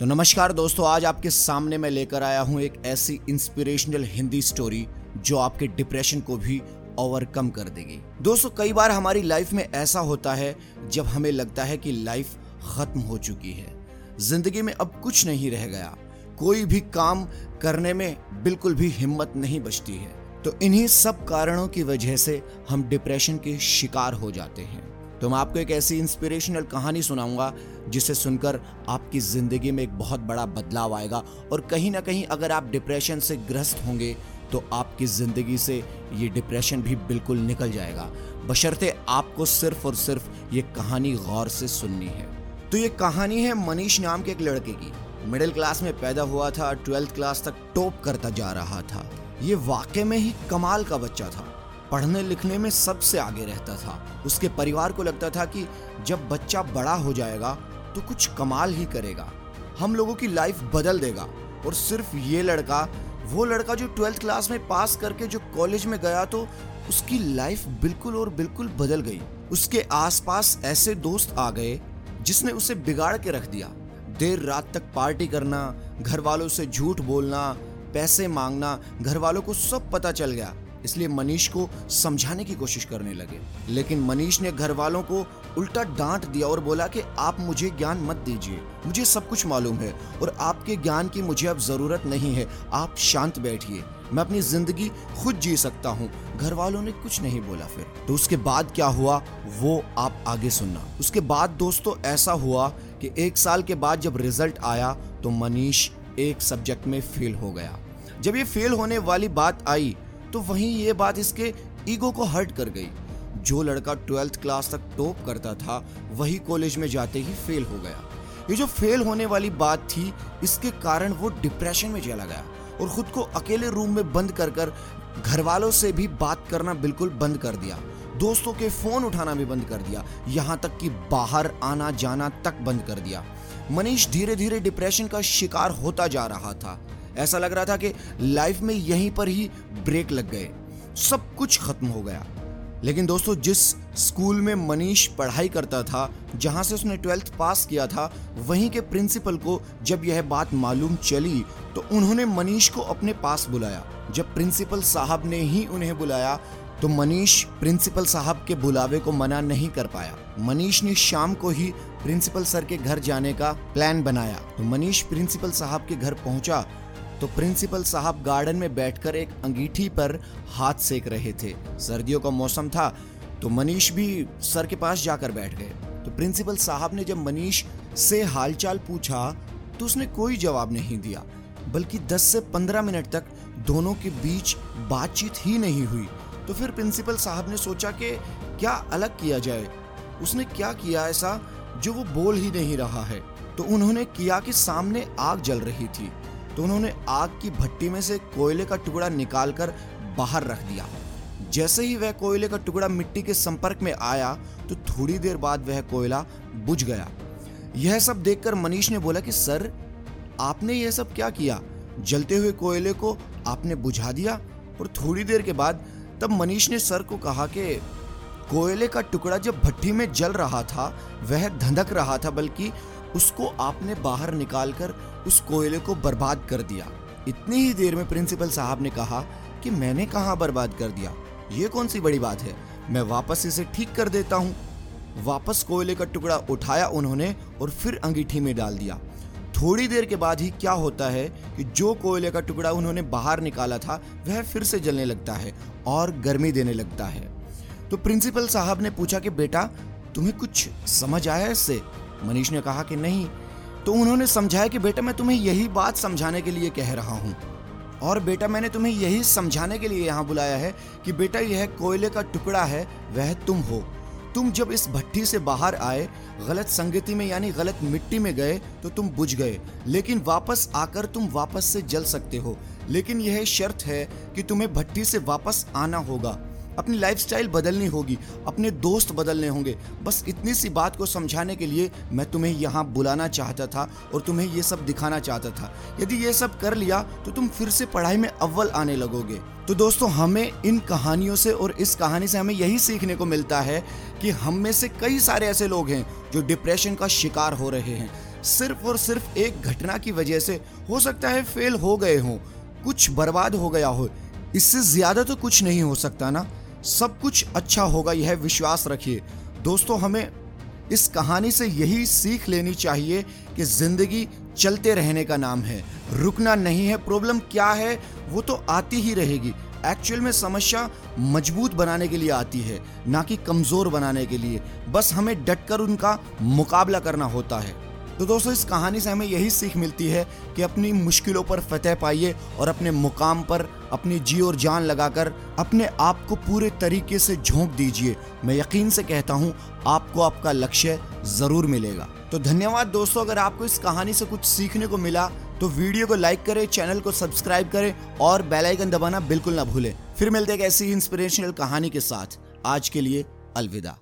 तो नमस्कार दोस्तों, आज आपके सामने मैं लेकर आया हूँ एक ऐसी इंस्पिरेशनल हिंदी स्टोरी जो आपके डिप्रेशन को भी ओवरकम कर देगी। दोस्तों, कई बार हमारी लाइफ में ऐसा होता है, जब हमें लगता है कि लाइफ खत्म हो चुकी है। ज़िंदगी में अब कुछ नहीं रह गया। कोई भी काम करने में बिल्कुल भी हिम्मत नहीं बचती है। तो इन्हीं सब कारणों की वजह से हम डिप्रेशन के शिकार हो जाते हैं। तो मैं आपको एक ऐसी इंस्पिरेशनल कहानी सुनाऊँगा, जिसे सुनकर आपकी ज़िंदगी में एक बहुत बड़ा बदलाव आएगा। और कहीं ना कहीं अगर आप डिप्रेशन से ग्रस्त होंगे तो आपकी ज़िंदगी से ये डिप्रेशन भी बिल्कुल निकल जाएगा। बशर्ते आपको सिर्फ़ और सिर्फ़ ये कहानी गौर से सुननी है। तो ये कहानी है मनीष नाम के एक लड़के की। मिडिल क्लास में पैदा हुआ था, ट्वेल्थ क्लास तक टॉप करता जा रहा था। ये वाकई में ही कमाल का बच्चा था। पढ़ने लिखने में सबसे आगे रहता था। उसके परिवार को लगता था कि जब बच्चा बड़ा हो जाएगा तो कुछ कमाल ही करेगा। हम लोगों की लाइफ बदल देगा। और सिर्फ़ ये लड़का, वो लड़का जो ट्वेल्थ क्लास में पास करके जो कॉलेज में गया तो उसकी लाइफ बिल्कुल और बिल्कुल बदल गई। उसके आसपास ऐसे दोस्त आ गए, जिसने उसे बिगाड़ के रख दिया। देर रात तक पार्टी करना घर वालों से झूठ बोलना, पैसे मांगना घर वालों को सब पता चल गया। इसलिए मनीष को समझाने की कोशिश करने लगे। लेकिन मनीष ने घर वालों को उल्टा डांट दिया और बोला कि आप मुझे ज्ञान मत दीजिए, मुझे सब कुछ मालूम है और आपके ज्ञान की मुझे अब ज़रूरत नहीं है, आप शांत बैठिए। मैं अपनी ज़िंदगी खुद जी सकता हूँ। घर वालों ने कुछ नहीं बोला फिर। तो उसके बाद क्या हुआ? वो आप आगे सुनना। उसके बाद दोस्तों, ऐसा हुआ कि एक साल के बाद जब रिज़ल्ट आया तो मनीष एक सब्जेक्ट में फेल हो गया। जब ये फेल होने वाली बात आई तो वहीं ये बात इसके ईगो को हर्ट कर गई। जो लड़का ट्वेल्थ क्लास तक टॉप करता था, वही कॉलेज में जाते ही फेल हो गया। ये जो फेल होने वाली बात थी, इसके कारण वो डिप्रेशन में चला गया और खुद को अकेले रूम में बंद कर कर घर वालों से भी बात करना बिल्कुल बंद कर दिया। दोस्तों के फ़ोन उठाना भी बंद कर दिया। यहाँ तक कि बाहर आना जाना तक बंद कर दिया। मनीष धीरे धीरे डिप्रेशन का शिकार होता जा रहा था। ऐसा लग रहा था कि लाइफ में यहीं पर ही ब्रेक लग गए। सब कुछ खत्म हो गया। लेकिन दोस्तों, जिस स्कूल में मनीष पढ़ाई करता था, जहाँ से उसने ट्वेल्थ पास किया था, वहीं के प्रिंसिपल को जब यह बात मालूम चली तो उन्होंने मनीष को अपने पास बुलाया। जब प्रिंसिपल साहब ने ही उन्हें बुलाया तो मनीष प्रिंसिपल साहब के बुलावे को मना नहीं कर पाया। मनीष ने शाम को ही प्रिंसिपल सर के घर जाने का प्लान बनाया। तो मनीष प्रिंसिपल साहब के घर पहुँचा तो प्रिंसिपल साहब गार्डन में बैठकर एक अंगीठी पर हाथ सेक रहे थे। सर्दियों का मौसम था तो मनीष भी सर के पास जाकर बैठ गए। तो प्रिंसिपल साहब ने जब मनीष से हालचाल पूछा तो उसने कोई जवाब नहीं दिया, बल्कि 10 से 15 मिनट तक दोनों के बीच बातचीत ही नहीं हुई। तो फिर प्रिंसिपल साहब ने सोचा कि क्या अलग किया जाए? उसने क्या किया ऐसा जो वो बोल ही नहीं रहा है? तो उन्होंने किया कि सामने आग जल रही थी। तो उन्होंने आग की भट्टी में से कोयले का टुकड़ा निकालकर बाहर रख दिया। जैसे ही वह कोयले का टुकड़ा मिट्टी के संपर्क में आया तो थोड़ी देर बाद वह कोयला बुझ गया। यह सब देखकर मनीष ने बोला कि, सर, आपने यह सब क्या किया? जलते हुए कोयले को आपने बुझा दिया? और थोड़ी देर के बाद तब मनीष ने सर को कहा कि, कोयले का टुकड़ा जब भट्टी में जल रहा था, वह धंधक रहा था, बल्कि उसको आपने बाहर निकालकर उस कोयले को बर्बाद कर दिया। इतनी ही देर में प्रिंसिपल साहब ने कहा कि मैंने कहा बर्बाद कर दिया। ये कौन सी बड़ी बात है? मैं वापस इसे ठीक कर देता हूँ। वापस कोयले का टुकड़ा उठाया उन्होंने और फिर अंगीठी में डाल दिया। थोड़ी देर के बाद ही क्या होता है कि जो कोयले का टुकड़ा उन्होंने बाहर निकाला था, वह फिर से जलने लगता है और गर्मी देने लगता है। तो प्रिंसिपल साहब ने पूछा कि, बेटा, तुम्हें कुछ समझ आया इससे? मनीष ने कहा कि नहीं तो उन्होंने समझाया कि बेटा मैं तुम्हें यही बात समझाने के लिए कह रहा हूँ। और बेटा मैंने तुम्हें यही समझाने के लिए यहाँ बुलाया है कि बेटा यह कोयले का टुकड़ा है, वह तुम हो। तुम जब इस भट्टी से बाहर आए, गलत संगति में यानी गलत मिट्टी में गए तो तुम बुझ गए। लेकिन वापस आकर तुम वापस से जल सकते हो। लेकिन यह शर्त है कि तुम्हें भट्टी से वापस आना होगा। अपनी लाइफस्टाइल बदलनी होगी, अपने दोस्त बदलने होंगे। बस इतनी सी बात को समझाने के लिए मैं तुम्हें यहाँ बुलाना चाहता था और तुम्हें ये सब दिखाना चाहता था। यदि ये सब कर लिया तो तुम फिर से पढ़ाई में अव्वल आने लगोगे। तो दोस्तों, हमें इन कहानियों से और इस कहानी से हमें यही सीखने को मिलता है कि हम में से कई सारे ऐसे लोग हैं जो डिप्रेशन का शिकार हो रहे हैं। सिर्फ़ और सिर्फ़ एक घटना की वजह से हो सकता है फेल हो गए हों, कुछ बर्बाद हो गया हो। इससे ज़्यादा तो कुछ नहीं हो सकता ना? सब कुछ अच्छा होगा, यह विश्वास रखिए। दोस्तों, हमें इस कहानी से यही सीख लेनी चाहिए कि ज़िंदगी चलते रहने का नाम है। रुकना नहीं है, प्रॉब्लम क्या है, वो तो आती ही रहेगी। एक्चुअल में समस्या मज़बूत बनाने के लिए आती है, ना कि कमज़ोर बनाने के लिए। बस हमें डटकर उनका मुकाबला करना होता है। तो दोस्तों, इस कहानी से हमें यही सीख मिलती है कि अपनी मुश्किलों पर फतेह पाइए और अपने मुकाम पर अपनी जी और जान लगाकर अपने आप को पूरे तरीके से झोंक दीजिए। मैं यकीन से कहता हूँ, आपको आपका लक्ष्य ज़रूर मिलेगा। तो धन्यवाद दोस्तों, अगर आपको इस कहानी से कुछ सीखने को मिला तो वीडियो को लाइक करें, चैनल को सब्सक्राइब करें और बेल आइकन दबाना बिल्कुल ना भूलें। फिर मिलते एक ऐसी इंस्पिरेशनल कहानी के साथ। आज के लिए अलविदा।